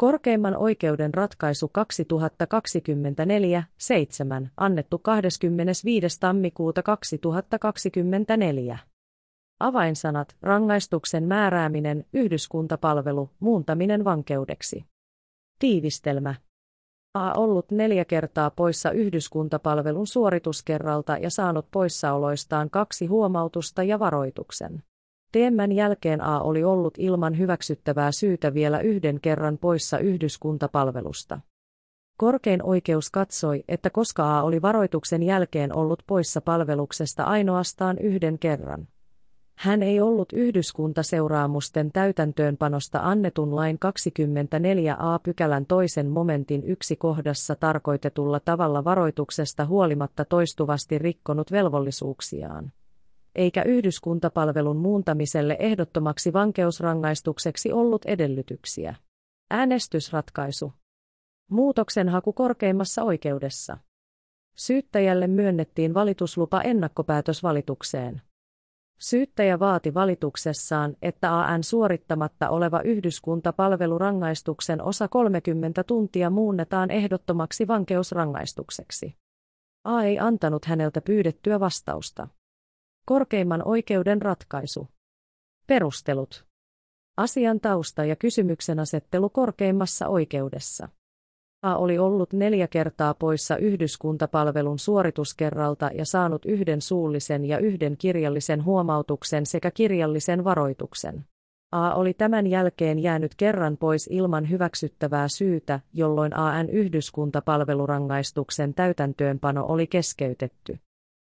Korkeimman oikeuden ratkaisu 2024-7 annettu 25. tammikuuta 2024. Avainsanat, rangaistuksen määrääminen, yhdyskuntapalvelu, muuntaminen vankeudeksi. Tiivistelmä. A ollut neljä kertaa poissa yhdyskuntapalvelun suorituskerralta ja saanut poissaoloistaan kaksi huomautusta ja varoituksen. Teemän jälkeen A oli ollut ilman hyväksyttävää syytä vielä yhden kerran poissa yhdyskuntapalvelusta. Korkein oikeus katsoi, että koska A oli varoituksen jälkeen ollut poissa palveluksesta ainoastaan yhden kerran, hän ei ollut yhdyskuntaseuraamusten täytäntöönpanosta annetun lain 24a pykälän toisen momentin yksi kohdassa tarkoitetulla tavalla varoituksesta huolimatta toistuvasti rikkonut velvollisuuksiaan. Eikä yhdyskuntapalvelun muuntamiselle ehdottomaksi vankeusrangaistukseksi ollut edellytyksiä. Äänestysratkaisu. Muutoksen haku korkeimmassa oikeudessa. Syyttäjälle myönnettiin valituslupa ennakkopäätösvalitukseen. Syyttäjä vaati valituksessaan, että AN suorittamatta oleva yhdyskuntapalvelurangaistuksen osa 30 tuntia muunnetaan ehdottomaksi vankeusrangaistukseksi. A ei antanut häneltä pyydettyä vastausta. Korkeimman oikeuden ratkaisu. Perustelut. Asian tausta ja kysymyksen asettelu korkeimmassa oikeudessa. A oli ollut neljä kertaa poissa yhdyskuntapalvelun suorituskerralta ja saanut yhden suullisen ja yhden kirjallisen huomautuksen sekä kirjallisen varoituksen. A oli tämän jälkeen jäänyt kerran pois ilman hyväksyttävää syytä, jolloin AN yhdyskuntapalvelurangaistuksen täytäntöönpano oli keskeytetty.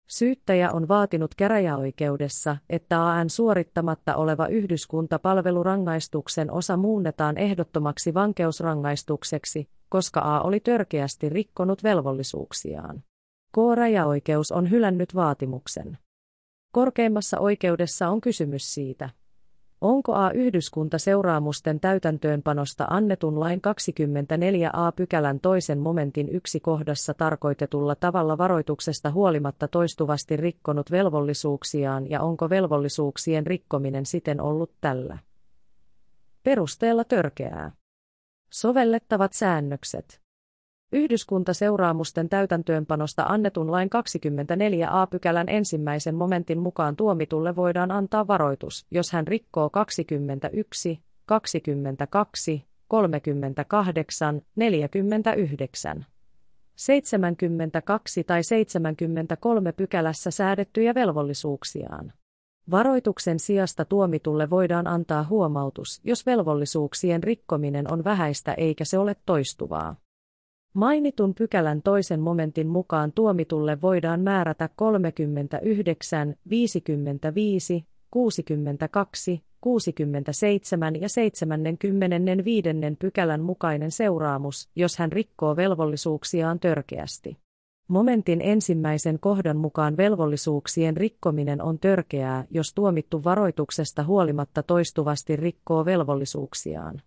Syyttäjä on vaatinut käräjäoikeudessa, että AN suorittamatta oleva yhdyskuntapalvelurangaistuksen osa muunnetaan ehdottomaksi vankeusrangaistukseksi, koska A oli törkeästi rikkonut velvollisuuksiaan. K-rajaoikeus on hylännyt vaatimuksen. Korkeimmassa oikeudessa on kysymys siitä, onko A-yhdyskunta seuraamusten täytäntöönpanosta annetun lain 24a pykälän toisen momentin yksi kohdassa tarkoitetulla tavalla varoituksesta huolimatta toistuvasti rikkonut velvollisuuksiaan ja onko velvollisuuksien rikkominen siten ollut tällä perusteella törkeää. Sovellettavat säännökset. Yhdyskuntaseuraamusten täytäntöönpanosta annetun lain 24a pykälän ensimmäisen momentin mukaan tuomitulle voidaan antaa varoitus, jos hän rikkoo 21, 22, 38, 49, 72 tai 73 pykälässä säädettyjä velvollisuuksiaan. Varoituksen sijasta tuomitulle voidaan antaa huomautus, jos velvollisuuksien rikkominen on vähäistä eikä se ole toistuvaa. Mainitun pykälän toisen momentin mukaan tuomitulle voidaan määrätä 39, 55, 62, 67 ja 75. pykälän mukainen seuraamus, jos hän rikkoo velvollisuuksiaan törkeästi. Momentin ensimmäisen kohdan mukaan velvollisuuksien rikkominen on törkeää, jos tuomittu varoituksesta huolimatta toistuvasti rikkoo velvollisuuksiaan.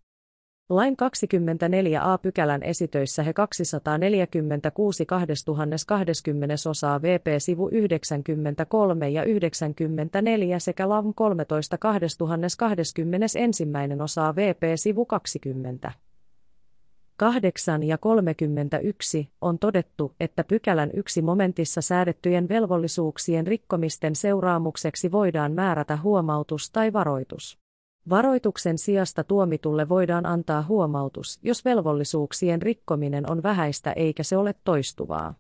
Lain 24a pykälän esitöissä he 246 2020 osaa VP sivu 93 ja 94 sekä LAM 13 2021 osaa VP sivu 20. 8 ja 31 on todettu, että pykälän yksi momentissa säädettyjen velvollisuuksien rikkomisten seuraamukseksi voidaan määrätä huomautus tai varoitus. Varoituksen sijasta tuomitulle voidaan antaa huomautus, jos velvollisuuksien rikkominen on vähäistä eikä se ole toistuvaa.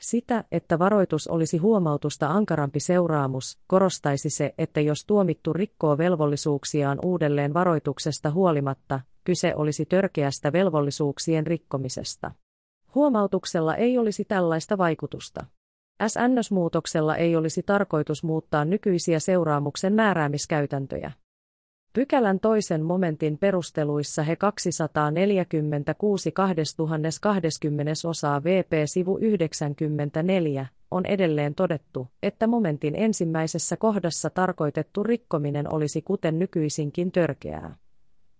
Sitä, että varoitus olisi huomautusta ankarampi seuraamus, korostaisi se, että jos tuomittu rikkoo velvollisuuksiaan uudelleen varoituksesta huolimatta, kyse olisi törkeästä velvollisuuksien rikkomisesta. Huomautuksella ei olisi tällaista vaikutusta. SNS-muutoksella ei olisi tarkoitus muuttaa nykyisiä seuraamuksen määräämiskäytäntöjä. Pykälän toisen momentin perusteluissa he 246 2020 osaa VP sivu 94 on edelleen todettu, että momentin ensimmäisessä kohdassa tarkoitettu rikkominen olisi kuten nykyisinkin törkeää.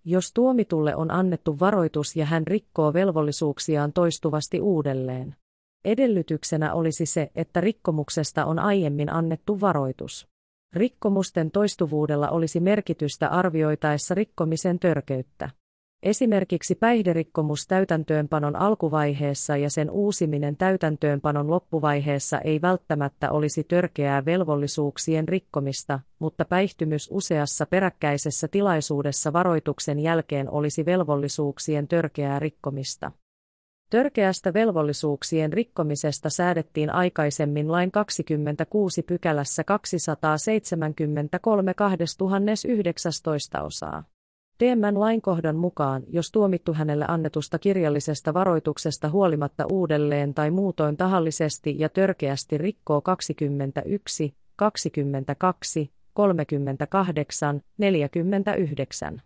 Jos tuomitulle on annettu varoitus ja hän rikkoo velvollisuuksiaan toistuvasti uudelleen. Edellytyksenä olisi se, että rikkomuksesta on aiemmin annettu varoitus. Rikkomusten toistuvuudella olisi merkitystä arvioitaessa rikkomisen törkeyttä. Esimerkiksi päihderikkomus täytäntöönpanon alkuvaiheessa ja sen uusiminen täytäntöönpanon loppuvaiheessa ei välttämättä olisi törkeää velvollisuuksien rikkomista, mutta päihtymys useassa peräkkäisessä tilaisuudessa varoituksen jälkeen olisi velvollisuuksien törkeää rikkomista. Törkeästä velvollisuuksien rikkomisesta säädettiin aikaisemmin lain 26 pykälässä 273 2019 osaa. TMn lainkohdan mukaan, jos tuomittu hänelle annetusta kirjallisesta varoituksesta huolimatta uudelleen tai muutoin tahallisesti ja törkeästi rikkoo 21, 22, 38, 49.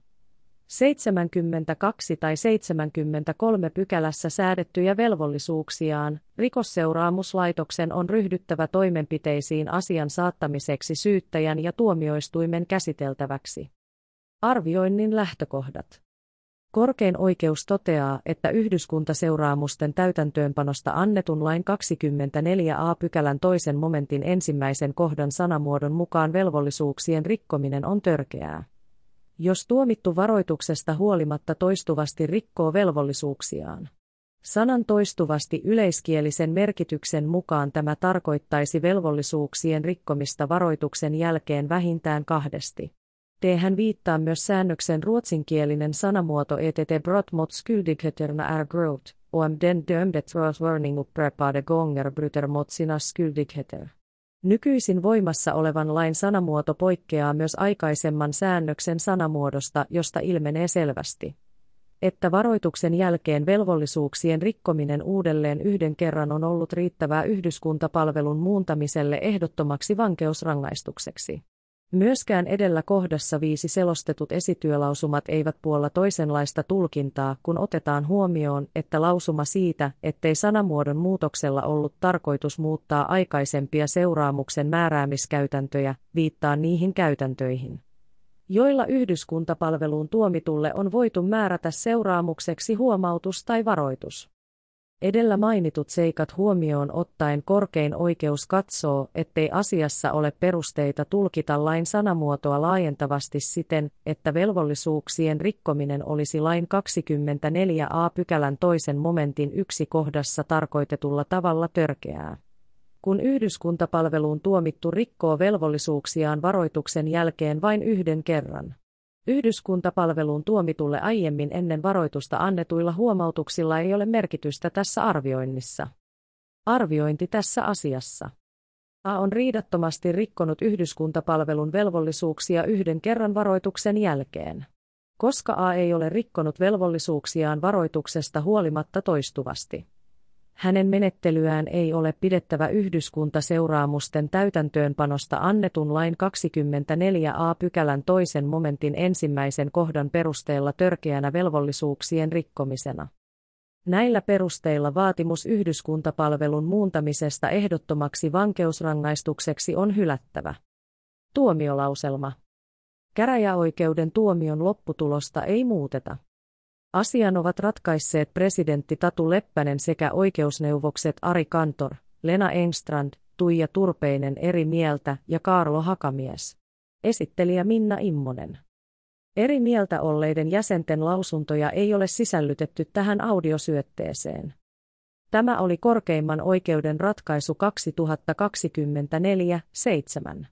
72 tai 73 pykälässä säädettyjä velvollisuuksiaan, rikosseuraamuslaitoksen on ryhdyttävä toimenpiteisiin asian saattamiseksi syyttäjän ja tuomioistuimen käsiteltäväksi. Arvioinnin lähtökohdat. Korkein oikeus toteaa, että yhdyskuntaseuraamusten täytäntöönpanosta annetun lain 24a pykälän toisen momentin ensimmäisen kohdan sanamuodon mukaan velvollisuuksien rikkominen on törkeää. Jos tuomittu varoituksesta huolimatta toistuvasti rikkoo velvollisuuksiaan. Sanan toistuvasti yleiskielisen merkityksen mukaan tämä tarkoittaisi velvollisuuksien rikkomista varoituksen jälkeen vähintään kahdesti. Tähän viittaa myös säännöksen ruotsinkielinen sanamuoto ETT brott mot skyldigheterna är grot, om den dömde trots warning upprepade gånger bryter mot sina skyldigheter. Nykyisin voimassa olevan lain sanamuoto poikkeaa myös aikaisemman säännöksen sanamuodosta, josta ilmenee selvästi, että varoituksen jälkeen velvollisuuksien rikkominen uudelleen yhden kerran on ollut riittävää yhdyskuntapalvelun muuntamiselle ehdottomaksi vankeusrangaistukseksi. Myöskään edellä kohdassa viisi selostetut esityölausumat eivät puolla toisenlaista tulkintaa, kun otetaan huomioon, että lausuma siitä, ettei sanamuodon muutoksella ollut tarkoitus muuttaa aikaisempia seuraamuksen määräämiskäytäntöjä, viittaa niihin käytäntöihin joilla yhdyskuntapalveluun tuomitulle on voitu määrätä seuraamukseksi huomautus tai varoitus. Edellä mainitut seikat huomioon ottaen korkein oikeus katsoo, ettei asiassa ole perusteita tulkita lain sanamuotoa laajentavasti siten, että velvollisuuksien rikkominen olisi lain 24a pykälän toisen momentin yksi kohdassa tarkoitetulla tavalla törkeää. Kun yhdyskuntapalveluun tuomittu rikkoo velvollisuuksiaan varoituksen jälkeen vain yhden kerran, Yhdyskuntapalveluun tuomitulle aiemmin ennen varoitusta annetuilla huomautuksilla ei ole merkitystä tässä arvioinnissa. Arviointi tässä asiassa. A on riidattomasti rikkonut yhdyskuntapalvelun velvollisuuksia yhden kerran varoituksen jälkeen. Koska A ei ole rikkonut velvollisuuksiaan varoituksesta huolimatta toistuvasti hänen menettelyään ei ole pidettävä yhdyskuntaseuraamusten täytäntöönpanosta annetun lain 24a pykälän toisen momentin ensimmäisen kohdan perusteella törkeänä velvollisuuksien rikkomisena. Näillä perusteilla vaatimus yhdyskuntapalvelun muuntamisesta ehdottomaksi vankeusrangaistukseksi on hylättävä. Tuomiolauselma. Käräjäoikeuden tuomion lopputulosta ei muuteta. Asian ovat ratkaisseet presidentti Tatu Leppänen sekä oikeusneuvokset Ari Kantor, Lena Engstrand, Tuija Turpeinen eri mieltä ja Kaarlo Hakamies. Esittelijä Minna Immonen. Eri mieltä olleiden jäsenten lausuntoja ei ole sisällytetty tähän audiosyötteeseen. Tämä oli korkeimman oikeuden ratkaisu 2024-7.